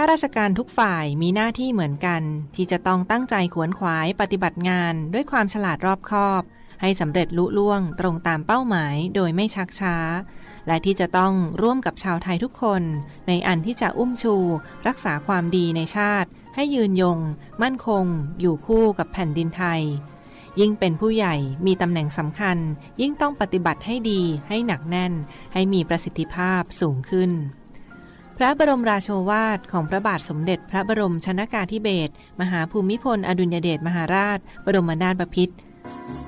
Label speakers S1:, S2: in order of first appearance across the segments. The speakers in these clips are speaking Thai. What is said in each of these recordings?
S1: ข้าราชการทุกฝ่ายมีหน้าที่เหมือนกัน ที่จะต้องตั้งใจขวนขวายปฏิบัติงานด้วยความฉลาดรอบคอบ ให้สำเร็จลุล่วงตรงตามเป้าหมายโดยไม่ชักช้า และที่จะต้องร่วมกับชาวไทยทุกคน ในอันที่จะอุ้มชู รักษาความดีในชาติ ให้ยืนยง มั่นคง อยู่คู่กับแผ่นดินไทย ยิ่งเป็นผู้ใหญ่มีตำแหน่งสำคัญ ยิ่งต้องปฏิบัติให้ดี ให้หนักแน่น ให้มีประสิทธิภาพสูงขึ้น พระบรมราโชวาทของพระบาทสมเด็จพระบรมชนากาธิเบศรมหาภูมิพล อดุลยเดชมหาราช บรมนาถบพิตร
S2: ร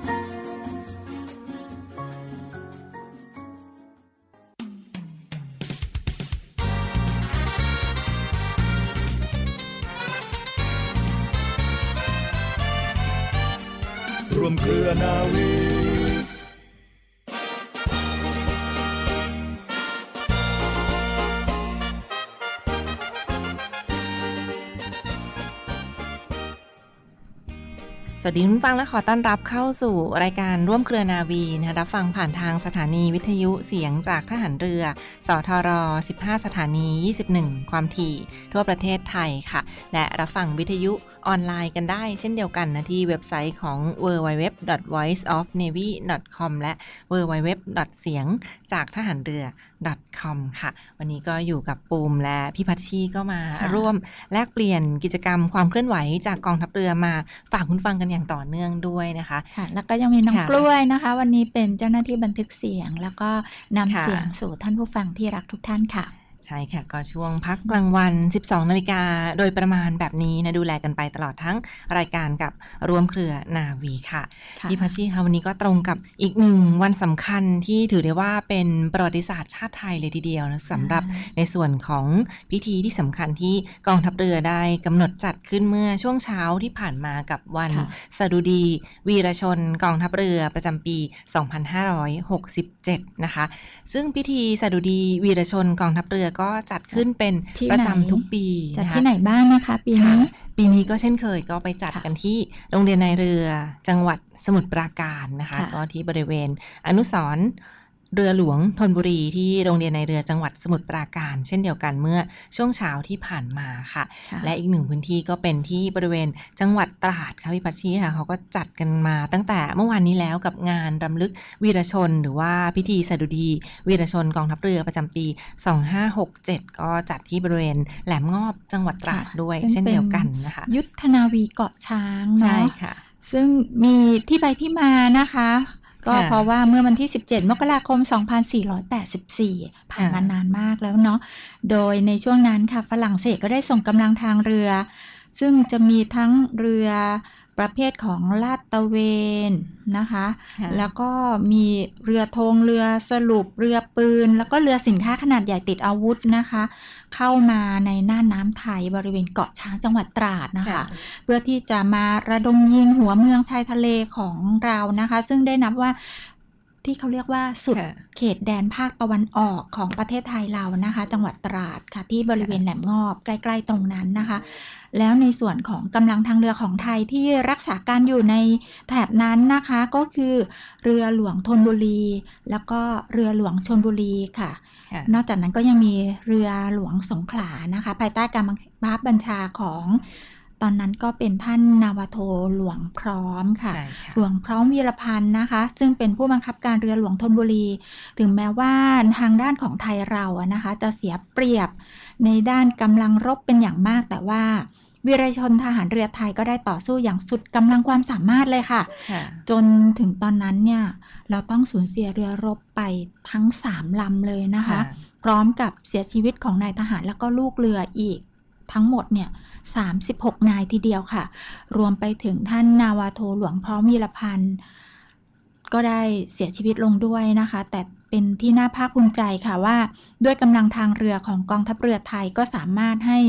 S2: วั
S1: สดีคุณฟังและขอต้อนรับเข้าสู่รายการร่วมเครือนาวีนะคะรับฟังผ่านทางสถานีวิทยุเสียงจากทหารเรือ สทร 15 สถานี 21 ความถี่ ทั่วประเทศไทยค่ะ และรับฟังวิทยุออนไลน์กันได้เช่นเดียวกันนะที่เว็บไซต์ของ www.voiceofnavy.com และ www. เสียงจากทหารเรือ .com ค่ะ วันนี้ก็อยู่กับปูมและพี่พัชชีก็มา
S3: ค่ะ
S1: ร่วมแลกเปลี่ยนกิจกรรมความเคลื่อนไหวจากกองทัพเรือมาฝากคุณฟังกันอย่างต่อเนื่องด้วยนะคะ
S3: ค่ะแล้วก็ยังมีน้อง
S1: ค่ะ
S3: กล้วยนะคะ วันนี้เป็นเจ้าหน้าที่บันทึกเสียง แล้วก็นำ
S1: ค่ะ
S3: เสียงสู่ท่านผู้ฟังที่รักทุกท่านค่ะ
S1: ใช่ค่ะ ก็ช่วงพักกลางวัน 12 นาฬิกาโดยประมาณแบบนี้นะดูแลกันไปตลอดทั้งรายการกับรวมเครือนาวีค่ะ
S3: ค่ะ
S1: พี่พัชชีคะวันนี้ก็ตรงกับอีกหนึ่งวันสำคัญที่ถือได้ว่าเป็นประวัติศาสตร์ชาติไทยเลยทีเดียวนะสำหรับในส่วนของพิธีที่สำคัญที่กองทัพเรือได้กำหนดจัดขึ้นเมื่อช่วงเช้าที่ผ่านมากับวัน
S3: ค่ะ
S1: สดุดี วีรชนกองทัพเรือประจำปี 2567 นะคะ ซึ่งพิธีสดุดีวีรชนกองทัพเรือก็จัดขึ้นเป็น
S3: ที่
S1: ประ
S3: ไหน
S1: จำทุกปี
S3: จัด
S1: นะคะ
S3: ที่ไหนบ้างนะคะปี
S1: ค่ะ
S3: นี้
S1: ปีนี้ก็เช่นเคยก็ไปจัด
S3: ค่ะ
S1: กันที่โรงเรียนในเรือจังหวัดสมุทรปราการนะคะ
S3: ค่ะ
S1: ก็ที่บริเวณอนุสรณ์ เรือหลวงธนบุรีที่โรงเรียนในเรือจังหวัดสมุทรปราการ เช่นเดียวกันเมื่อช่วงเช้าที่ผ่านมาค่ะ
S3: ค่ะ
S1: และอีกหนึ่งพื้นที่ก็เป็นที่บริเวณจังหวัดตราดค่ะพี่พัชชีค่ะเขาก็จัดกันมาตั้งแต่เมื่อวานนี้แล้วกับงานรำลึกวีรชน หรือว่าพิธีสดุดี วีรชนกองทัพเรือประจำปี 2567 ก็จัดที่บริเวณแหลมงอบจังหวัดตราด
S3: ค่ะ
S1: ด้วย
S3: ซึ่ง
S1: เช่นเดียวกัน
S3: เป็น
S1: นะคะ
S3: ยุทธนาวีเกาะช้าง
S1: ใช่
S3: เนาะ
S1: ค่ะ
S3: ซึ่งมีที่ไปที่มานะคะ ก็
S1: ค่ะ
S3: เพราะว่าเมื่อวันที่ 17 มกราคม 2484 ผ่าน
S1: ค่ะ
S3: มานานมากแล้วเนาะ โดยในช่วงนั้นค่ะฝรั่งเศสก็ได้ส่งกำลังทางเรือ ซึ่งจะมีทั้งเรือ ประเภทของลาดตระเวนนะคะ
S1: ค่ะ
S3: แล้วก็มีเรือธงเรือสรุปเรือปืน แล้วก็เรือสินค้าขนาดใหญ่ติดอาวุธนะคะ เข้ามาในน่านน้ำไทยบริเวณเกาะช้างจังหวัดตราดนะคะ เพื่อที่จะมาระดมยิงหัวเมืองชายทะเลของเรานะคะ ซึ่งได้นับว่า ที่เขาเรียกว่าสุด
S1: ค่ะ
S3: เขตแดนภาคตะวันออกของประเทศไทยเรานะคะ จังหวัดตราดค่ะที่บริเวณแหลมงอบใกล้ ๆ ตรงนั้นนะคะ แล้วในส่วนของกำลังทางเรือของไทยที่รักษาการอยู่ในแถบนั้นนะคะก็คือเรือหลวงธนบุรี แล้วก็เรือหลวงชนบุรีค่ะ
S1: ค่ะ
S3: นอกจากนั้นก็ยังมีเรือหลวงสงขลานะคะ ภายใต้การบังคับบัญชาของ ตอนนั้นก็เป็นท่านนาวาโทหลวงพร้อมค่ะ
S1: ใช่ค่ะ
S3: หลวงพร้อมวีรพันธ์นะคะ ซึ่งเป็นผู้บังคับการเรือหลวงธนบุรี ถึงแม้ว่าทางด้านของไทยเราอะนะคะ จะเสียเปรียบในด้านกำลังรบเป็นอย่างมาก แต่ว่าวีรชนทหารเรือไทยก็ได้ต่อสู้อย่างสุดกำลังความสามารถเลยค่ะ
S1: ค่ะ
S3: จนถึงตอนนั้นเนี่ย เราต้องสูญเสียเรือรบไปทั้งสามลำเลยนะคะ พร้อมกับเสียชีวิตของนายทหารแล้วก็ลูกเรืออีก ทั้งหมดเนี่ย 36 นายทีเดียวค่ะ รวมไปถึงท่านนาวาโทหลวงพร้อมวีรพันธ์ก็ได้เสียชีวิตลงด้วยนะคะ แต่เป็นที่น่าภาคภูมิใจค่ะว่า ด้วยกำลังทางเรือของกองทัพเรือไทยก็สามารถให้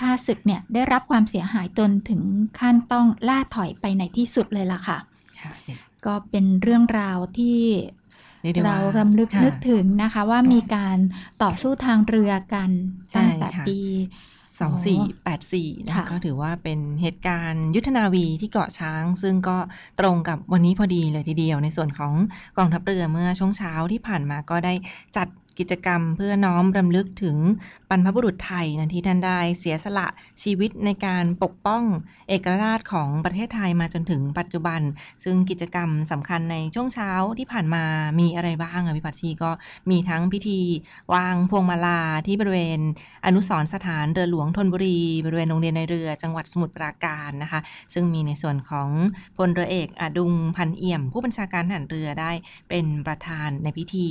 S3: ข้าศึกเนี่ยได้รับความเสียหายจนถึงขั้นต้องล่าถอยไปในที่สุดเลยล่ะค่ะ
S1: ค่ะ
S3: ก็เป็นเรื่องราวที่
S1: เรียกได้ว่า
S3: เรารำลึก
S1: ค่ะ
S3: นึกถึงนะคะว่ามีการต่อสู้ทางเรือกัน
S1: ใช่
S3: ตั้งแต่
S1: ค่ะ
S3: ปี
S1: สองสี่แปดสี่นะ
S3: ค่ะ
S1: ก็ถือว่าเป็นเหตุการณ์ยุทธนาวีที่เกาะช้าง ซึ่งก็ตรงกับวันนี้พอดีเลยทีเดียว ในส่วนของกองทัพเรือเมื่อช่วงเช้าที่ผ่านมาก็ได้จัด กิจกรรมเพื่อน้อมรำลึกถึงบรรพบุรุษไทยนะที่ท่านได้เสียสละชีวิตในการปกป้องเอกราชของประเทศไทยมาจนถึงปัจจุบัน ซึ่งกิจกรรมสำคัญในช่วงเช้าที่ผ่านมามีอะไรบ้างอะพี่ปัชชีก็มีทั้งพิธีวางพวงมาลาที่บริเวณอนุสรสถานเรือหลวงธนบุรี บริเวณโรงเรียนในเรือจังหวัดสมุทรปราการนะคะ ซึ่งมีในส่วนของพลเรือเอกอดุงพันเอี่ยม ผู้บัญชาการทหารเรือได้เป็นประธานในพิธี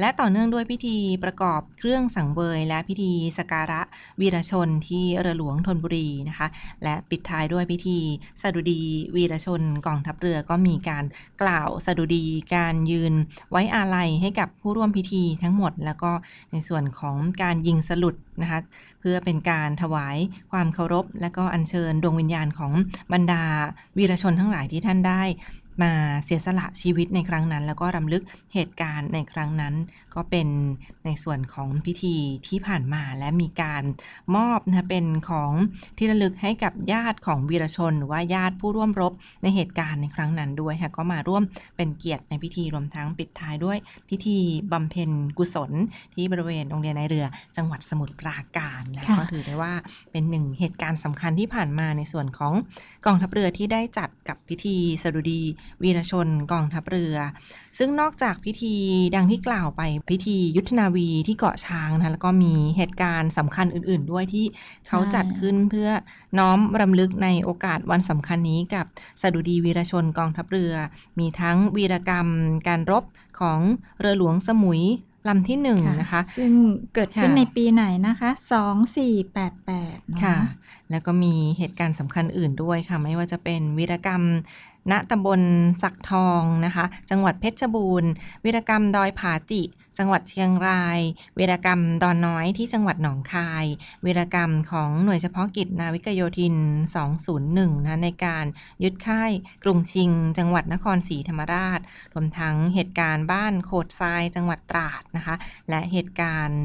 S1: และต่อเนื่องด้วยพิิธีประกอบเครื่องสังเวย และพิธีสกการะวีรชนที่เรือหลวงธนบุรีนะคะ และปิดท้ายด้วยพิธีสดุดีวีรชนกองทัพเรือก็มีการกล่าวสดุดีการยืนไว้อาลัยให้กับผู้ร่วมพิธีทั้งหมด แล้วก็ในส่วนของการยิงสลุดนะคะเพื่อเป็นการถวายความเคารพ และก็อัญเชิญดวงวิญญาณของบรรดาวีรชนทั้งหลายที่ท่านได้ มาเสียสละชีวิตในครั้งนั้น แล้วก็รำลึกเหตุการณ์ในครั้งนั้น ก็เป็นในส่วนของพิธีที่ผ่านมาและมีการมอบนะเป็นของที่ระลึกให้กับญาติของวีรชน หรือว่าญาติผู้ร่วมรบในเหตุการณ์ในครั้งนั้นด้วยค่ะก็มาร่วมเป็นเกียรติในพิธีรวมทั้งปิดท้ายด้วยพิธีบำเพ็ญกุศล ที่บริเวณโรงเรียนในเรือ จังหวัดสมุทรปราการนะ
S3: ค่ะ
S1: ก็ถือได้ว่าเป็นหนึ่งเหตุการณ์สำคัญที่ผ่านมาในส่วนของกองทัพเรือที่ได้จัดกับพิธีสดุดีวีรชนกองทัพเรือ ซึ่งนอกจากพิธีดังที่กล่าวไปพิธียุทธนาวีที่เกาะช้างนะแล้วก็มีเหตุการณ์สำคัญอื่น ๆ ด้วยที่เขาจัดขึ้นเพื่อน้อมรำลึกในโอกาสวันสำคัญนี้กับสดุดีวีรชนกองทัพเรือ มีทั้งวีรกรรมการรบของเรือหลวงสมุยลำที่หนึ่งนะคะ
S3: ซึ่งเกิดขึ้น
S1: ค่ะ
S3: ในปีไหนนะคะสองสี่แปดแปด
S1: ค่ะ แล้วก็มีเหตุการณ์สำคัญอื่นด้วยค่ะ ไม่ว่าจะเป็นวีรกรรม ณตำบลสักทองนะคะ จังหวัดเพชรบูรณ์วีรกรรมดอยผาจิ จังหวัดเชียงรายวีรกรรมดอนน้อยที่จังหวัดหนองคายวีรกรรมของหน่วยเฉพาะกิจนาวิกโยธิน 201 นะในการยึดค่ายกรุงชิง จังหวัดนครศรีธรรมราช รวมทั้งเหตุการณ์บ้านโคดทรายจังหวัดตราดนะคะ และเหตุการณ์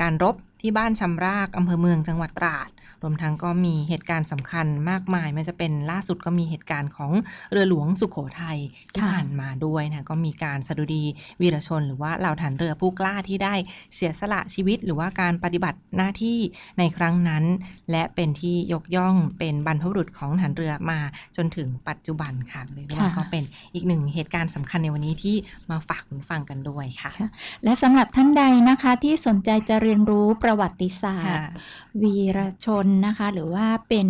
S1: การรบที่บ้านชำรากอำเภอเมืองจังหวัดตราด วมทั้งก็มีเหตุการณ์สำคัญมากมายไม่ว่าจะเป็นล่าสุดก็มีเหตุการณ์ของเรือหลวงสุขโขทัยที่
S3: ค่ะ
S1: ผ่านมาด้วยนะก็มีการสดุดีวีรชน หรือว่าเหล่าฐานเรือผู้กล้าที่ได้เสียสละชีวิต หรือว่าการปฏิบัติหน้าที่ในครั้งนั้น และเป็นที่ยกย่องเป็นบรรพบุรุษของฐานเรือมาจนถึงปัจจุบันค่ะเรียกว่า
S3: ค่ะ
S1: ก็เป็นอีกหนึ่งเหตุการณ์สำคัญในวันนี้ที่มาฝากคุณฟังกันด้วยค่ะ
S3: ค่ะและสำหรับท่านใดนะคะที่สนใจจะเรียนรู้ประวัติศาสต
S1: ค่ะ
S3: ร์ วีรชนนะคะ หรือว่าเป็น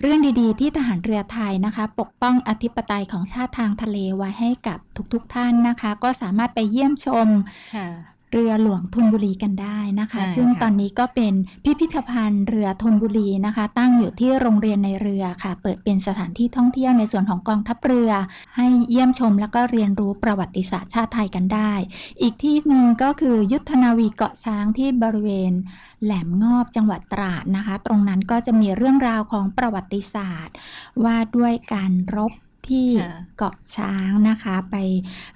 S3: เรื่องดีๆ ที่ทหารเรือไทยนะคะ ปกป้องอธิปไตยของชาติทางทะเลไว้ให้กับทุกๆท่านนะคะ ก็สามารถไปเยี่ยมชม
S1: ค่ะ
S3: เรือหลวงธนบุรีกันได้นะคะ
S1: ใช่
S3: ซึ่ง
S1: ค่ะ
S3: ตอนนี้ก็เป็นพิพิธภัณฑ์เรือธนบุรีนะคะ ตั้งอยู่ที่โรงเรียนในเรือค่ะ เปิดเป็นสถานที่ท่องเที่ยวในส่วนของกองทัพเรือ ให้เยี่ยมชมแล้วก็เรียนรู้ประวัติศาสตร์ชาติไทยกันได้ อีกที่หนึ่งก็คือยุทธนาวีเกาะช้างที่บริเวณแหลมงอบจังหวัดตราดนะคะ ตรงนั้นก็จะมีเรื่องราวของประวัติศาสตร์ ว่าด้วยการรบ ที่
S1: ค่ะ
S3: เกาะช้างนะคะ ไป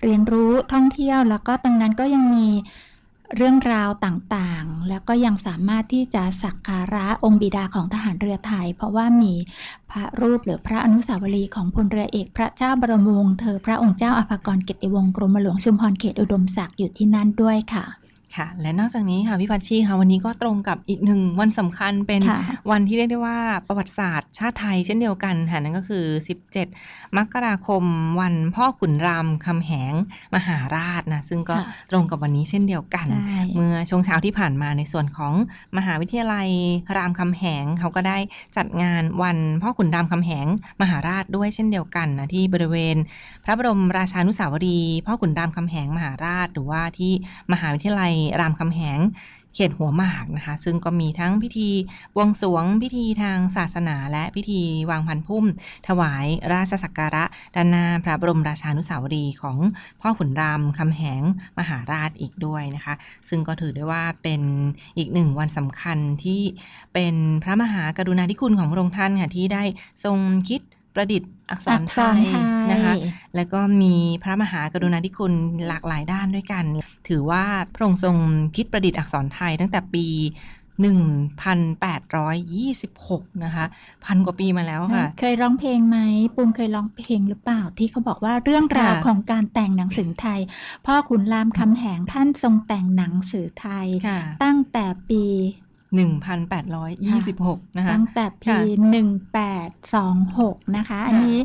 S3: เรียนรู้ท่องเที่ยว แล้วก็ตรงนั้นก็ยังมีเรื่องราวต่างๆ แล้วก็ยังสามารถที่จะสักการะองค์บิดาของทหารเรือไทย เพราะว่ามีพระรูปหรือพระอนุสาวรีย์ของพลเรือเอกพระเจ้าบรมวงศ์เธอพระองค์เจ้าอภากรเกติวงศ์กรมหลวงชุมพรเขตอุดมศักดิ์อยู่ที่นั่นด้วยค่ะ
S1: ค่ะ และนอกจากนี้ค่ะพี่พัชชีค่ะวันนี้ก็ตรงกับอีกหนึ่งวันสำคัญเป็น
S3: ค่ะ
S1: วันที่เรียกได้ว่าประวัติศาสตร์ชาติไทยเช่นเดียวกันค่ะนั่นก็คือ 17 มกราคม วันพ่อขุนรามคำแหงมหาราชนะซึ่งก็
S3: ค่ะ
S1: ตรงกับวันนี้เช่นเดียวกัน
S3: ใช่
S1: เมื่อช่วงเช้าที่ผ่านมาในส่วนของมหาวิทยาลัยรามคำแหงเขาก็ได้จัดงานวันพ่อขุนรามคำแหงมหาราชด้วยเช่นเดียวกันนะที่บริเวณ พระบรมราชานุสาวรีย์พ่อขุนรามคำแหงมหาราช หรือว่าที่มหาวิทยาลัยรามคำแหงเขตหัวหมากนะคะ ซึ่งก็มีทั้งพิธีบวงสรวงพิธีทางศาสนา และพิธีวางพันพุ่ม ถวายราชสักการะด้านหน้าพระบรมราชานุสาวรีย์ของพ่อขุนรามคำแหงมหาราชอีกด้วยนะคะ ซึ่งก็ถือได้ว่าเป็นอีกหนึ่งวันสำคัญที่เป็นพระมหากรุณาธิคุณของพระองค์ท่านค่ะที่ได้ทรงคิด ประดิษฐ์อักษ
S3: อั
S1: ร
S3: ก
S1: ไท
S3: ษร
S1: ย
S3: ไทย
S1: นะคะ แล้วก็มีพระมหากรุณาธิคุณหลากหลายด้านด้วยกัน ถือว่าพระองค์ทรงคิดประดิษฐ์อักษรไทยตั้งแต่ปี 1826 นะคะ พันกว่าปีมาแล้วค่ะ
S3: เคยร้องเพลงไหมปุงเคยร้องเพลงหรือเปล่า ที่เขาบอกว่าเรื่องราว
S1: ค่ะ
S3: ของการแต่งหนังสือไทย พ่อขุนรามคำแหงท่านทรงแต่งหนังสือไทย
S1: ค่ะ
S3: ตั้งแต่ปี
S1: 1826 นะคะ
S3: ตั้งแต่ปี
S1: ค่ะ
S3: 1826 นะคะ อันนี้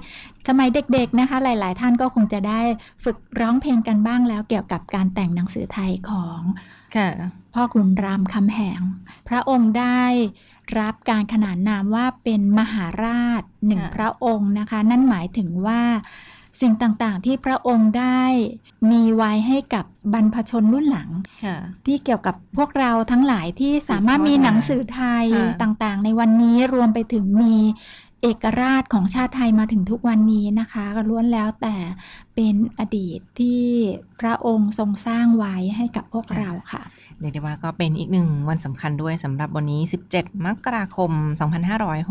S3: สมัยเด็กๆนะคะ หลายๆ ท่านก็คงจะได้ฝึกร้องเพลงกันบ้างแล้วเกี่ยวกับการแต่งหนังสือไทยของ
S1: ค่ะ
S3: พ่อขุนรามคำแหง พระองค์ได้รับการขนานนามว่าเป็นมหาราชหนึ่ง
S1: ค่ะ
S3: พระองค์นะคะ นั่นหมายถึงว่า สิ่งต่างๆ ที่พระองค์ได้มีไว้ให้กับบรรพชนรุ่นหลัง
S1: ค่ะ
S3: ที่เกี่ยวกับพวกเราทั้งหลายที่สามารถมีหนังสือไทย
S1: ค่ะ
S3: ต่างๆ ในวันนี้รวมไปถึงมี เอกราชของชาติไทยมาถึงทุกวันนี้นะคะก็ล้วนแล้วแต่เป็นอดีตที่พระองค์ทรงสร้างไว้ให้กับพวกเราค่ะ
S1: เรียกได้ว่าก็เป็นอีกหนึ่งวันสำคัญด้วยสำหรับวันนี้ 17 มกราคม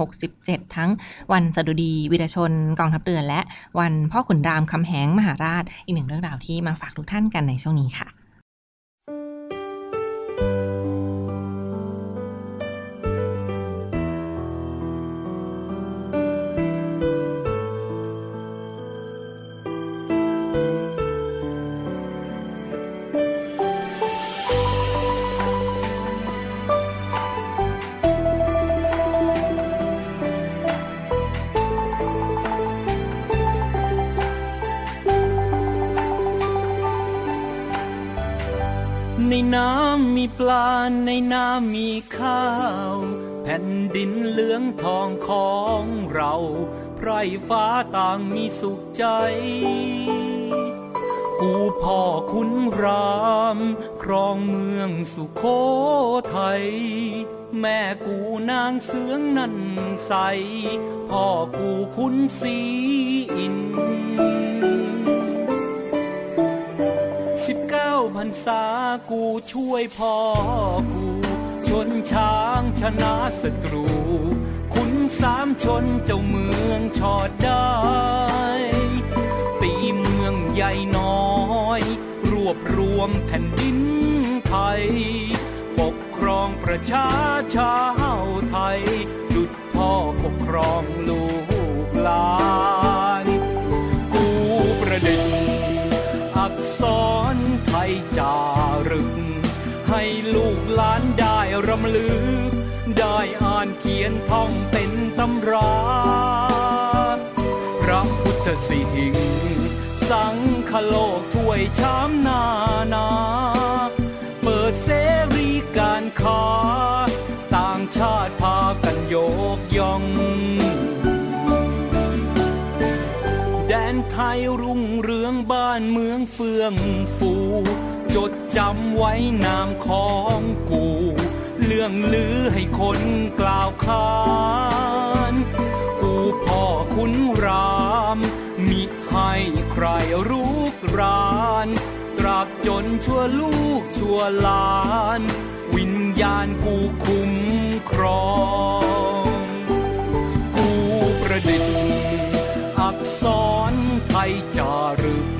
S1: 2567 ทั้งวันสดุดีวีรชนกองทัพเรือและวันพ่อขุนรามคำแหงมหาราช อีกหนึ่งเรื่องราวที่มาฝากทุกท่านกันในช่วงนี้ค่ะ
S2: ปลาในน้ำมีข้าว แผ่นดินเหลืองทองของเราไพรฟ้าต่างมีสุขใจ กูพ่อคุณราม ครองเมืองสุโขทัย แม่กูนางเสืองนั่นใส พ่อกูคุณสีอิน พรรษากูช่วยพ่อกู ชนช้างชนะศัตรู คุณสามชนเจ้าเมืองชอดได้ ตีเมืองใหญ่น้อย รวบรวมแผ่นดินไทย ปกครองประชาชาวไทย ดุจพ่อปกครองลูกหลานำลึกได้อ่านเขียนท่องเป็นตำราพระพุทธสิหิง สังคโลกถ้วยชามนานา เปิดเสรีการค้า ต่างชาติพากันโยกย่อง แดนไทยรุ่งเรืองบ้านเมืองเฟื่องฟูจดจำไว้นามของกู เรื่องลือให้คนกล่าวขานกูพ่อคุณรามมิให้ใครรุกรานตราบจนชั่วลูกชั่วหลาน วิญญาณกูคุ้มครอง กูประดิษฐ์อักษรไทยจารึก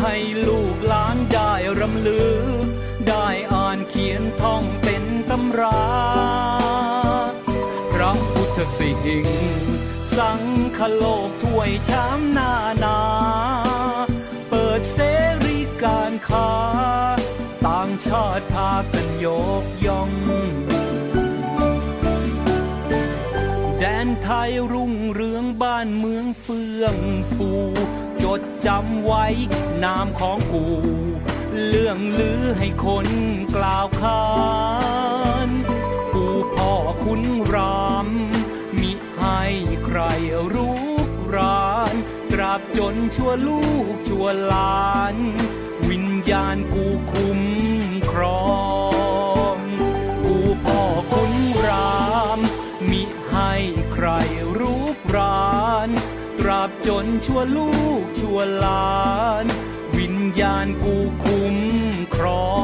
S2: ให้ลูกหลานได้รำลึกได้อ่านเขียนท่อง ราพระพุทธสิหิงสังคโลกถ้วยชามนานา เปิดเสรีการค้า ต่างชาติพากันยกย่อง แดนไทยรุ่งเรืองบ้านเมืองเฟื่องฟู จดจำไว้นามของกู เรื่องลือให้คนกล่าวขาน คุณรามมิให้ใครรุกรานตราบจนชั่วลูกชั่วหลาน วิญญาณกูคุ้มครองกูพ่อคุณรามมิให้ใครรุกรานตราบจนชั่วลูกชั่วหลาน วิญญาณกูคุ้มครอง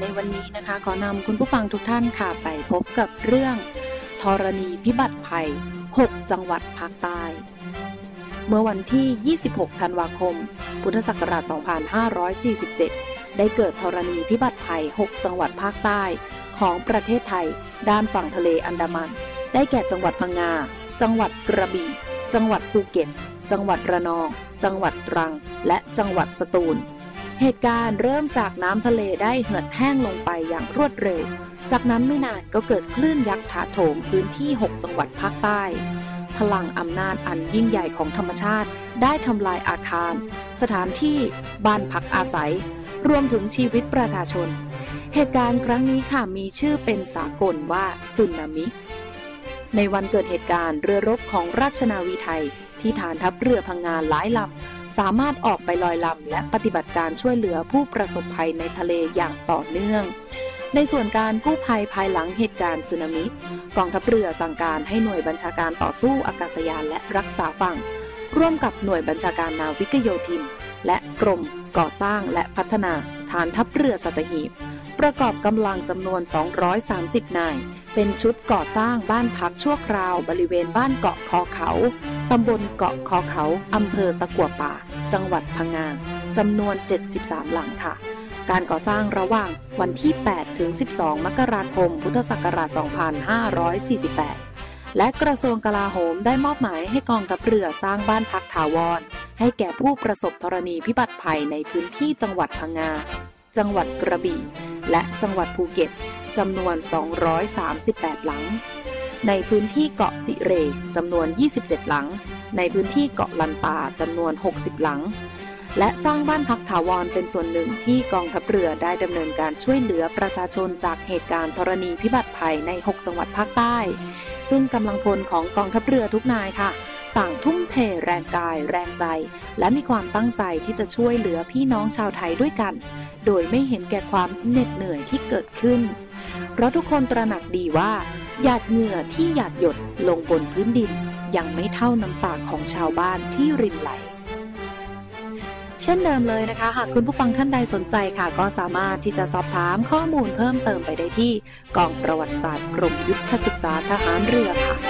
S4: ในวันนี้นะคะ ขอนำคุณผู้ฟังทุกท่านค่ะ ไปพบกับเรื่องธรณีพิบัติภัย 6 จังหวัดภาคใต้ เมื่อวันที่ 26 ธันวาคม พุทธศักราช 2547 ได้เกิดธรณีพิบัติภัย 6 จังหวัดภาคใต้ ของประเทศไทย ด้านฝั่งทะเลอันดามัน ได้แก่จังหวัดพังงา จังหวัดกระบี่ จังหวัดภูเก็ต จังหวัดระนอง จังหวัดตรัง และจังหวัดสตูล เหตุการณ์เริ่มจากน้ำทะเลได้เหือดแห้งลงไปอย่างรวดเร็ว จากนั้นไม่นานก็เกิดคลื่นยักษ์ถาโถมพื้นที่ 6 จังหวัดภาคใต้ พลังอำนาจอันยิ่งใหญ่ของธรรมชาติ ได้ทำลายอาคาร สถานที่ บ้านพักอาศัย รวมถึงชีวิตประชาชน เหตุการณ์ครั้งนี้ค่ะมีชื่อเป็นสากลว่าสึนามิ ในวันเกิดเหตุการณ์เรือรบของราชนาวีไทย ที่ฐานทัพเรือพังงานหลายลำ สามารถออกไปลอยลำและปฏิบัติการช่วยเหลือผู้ประสบภัยในทะเลอย่างต่อเนื่อง ในส่วนการกู้ภัยภายหลังเหตุการณ์สึนามิกองทัพเรือสั่งการให้หน่วยบัญชาการต่อสู้อากาศยานและรักษาฝั่ง ร่วมกับหน่วยบัญชาการนาวิกโยธิน และกรม ก่อสร้างและพัฒนาฐานทัพเรือสัตหีบประกอบกำลังจำนวน 230 นาย เป็นชุดก่อสร้างบ้านพักชั่วคราวบริเวณบ้านเกาะคอเขา ตำบลเกาะคอเขา อำเภอตะกัวป่า จังหวัดพังงาจำนวน 73 หลังค่ะ การก่อสร้างระหว่างวันที่ 8 ถึง 12 มกราคม พุทธศักราช 2548 และกระทรวงกลาโหมได้มอบหมายให้กองทัพเรือสร้างบ้านพักถาวร ให้แก่ผู้ประสบธรณีพิบัติภัยในพื้นที่จังหวัดพังงา จังหวัดกระบี่ และจังหวัดภูเก็ตจำนวน 238 หลัง ในพื้นที่เกาะสิเรจำนวน 27 หลัง ในพื้นที่เกาะลันตาจำนวน 60 หลัง และสร้างบ้านพักถาวรเป็นส่วนหนึ่งที่กองทัพเรือได้ดำเนินการช่วยเหลือประชาชนจากเหตุการณ์ธรณีพิบัติภัยใน 6 จังหวัดภาคใต้ ซึ่งกำลังพลของกองทัพเรือทุกนายค่ะ ต่างทุ่มเทแรงกาย แรงใจ และมีความตั้งใจที่จะช่วยเหลือพี่น้องชาวไทยด้วยกัน โดยไม่เห็นแก่ความเหน็ดเหนื่อยที่เกิดขึ้น เพราะทุกคนตระหนักดีว่าหยาดเหงื่อที่หยาดหยดลงบนพื้นดิน ยังไม่เท่าน้ำตาของชาวบ้านที่รินไหล เช่นเดิมเลยนะคะ หากคุณผู้ฟังท่านใดสนใจค่ะ ก็สามารถที่จะสอบถามข้อมูลเพิ่มเติมไปได้ที่ กองประวัติศาสตร์กรมยุทธศึกษาทหารเรือค่ะ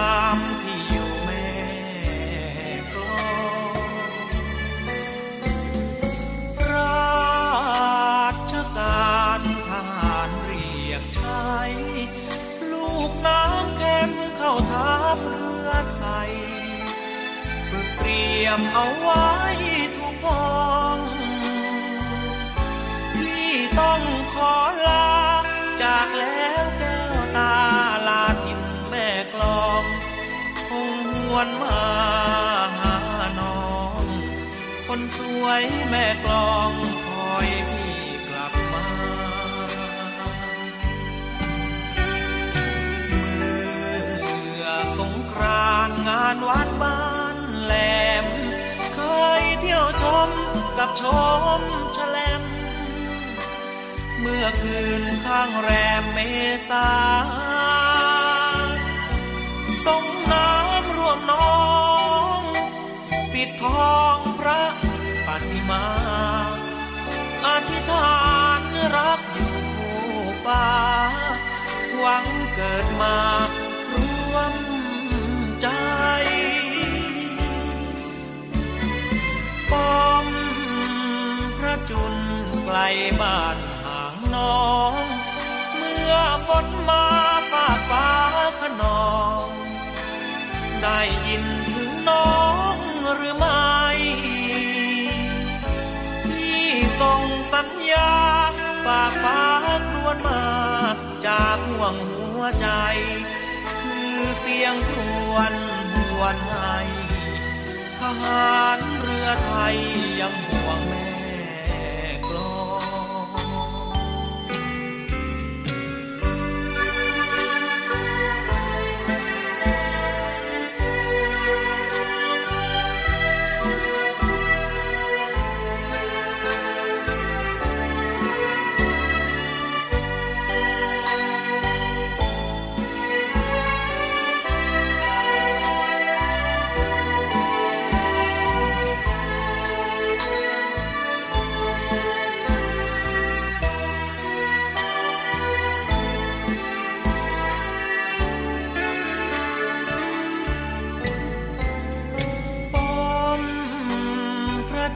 S5: า
S6: มที่อยู่แม่กลองราชการทหารเรียกใช้ลูกน้ำเข็มเข้าทัพเรือไทยฝึกเตรียมเอาไว้ทุกพอ วยแม่กลองคอยพี่กลับมา เมื่อสงกรานงานวัดบ้านแหลม เคยเที่ยวชมกับชมแฉลม เมื่อคืนข้างแรมเมษาส่งน้ำรวมน้อง ปิดทอง มา อธิษฐานรักอยู่คู่ฟ้า หวังเกิดมาร่วมใจป้อมพระจุลไกลบ้านห่างน้อง เมื่อฝนมาฟ้าฟ้าขนอง ได้ยินถึงน้องหรือไม่ ส่งสัญญา ฝากฟ้าครวนมา จากห่วงหัวใจ คือเสียงครวญหวนให้ทหารเรือไทยยังห่วงแม่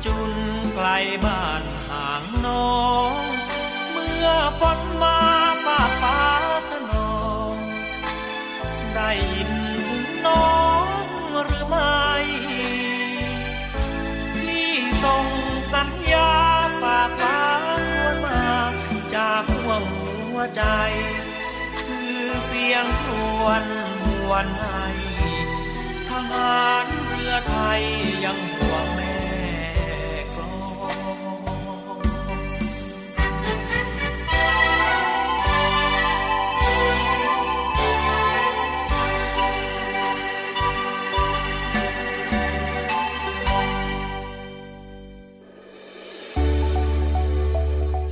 S6: จุลไกลบ้านห่างน้อง เมื่อฝนมาฟ้าฟ้าขนอง ได้ยินถึงน้องหรือไม่ที่ส่งสัญญาฝากฟ้าควนมาจากห่วงหัวใจ คือเสียงครวญหวนให้ทหารเรือไทยยังห่วงแม่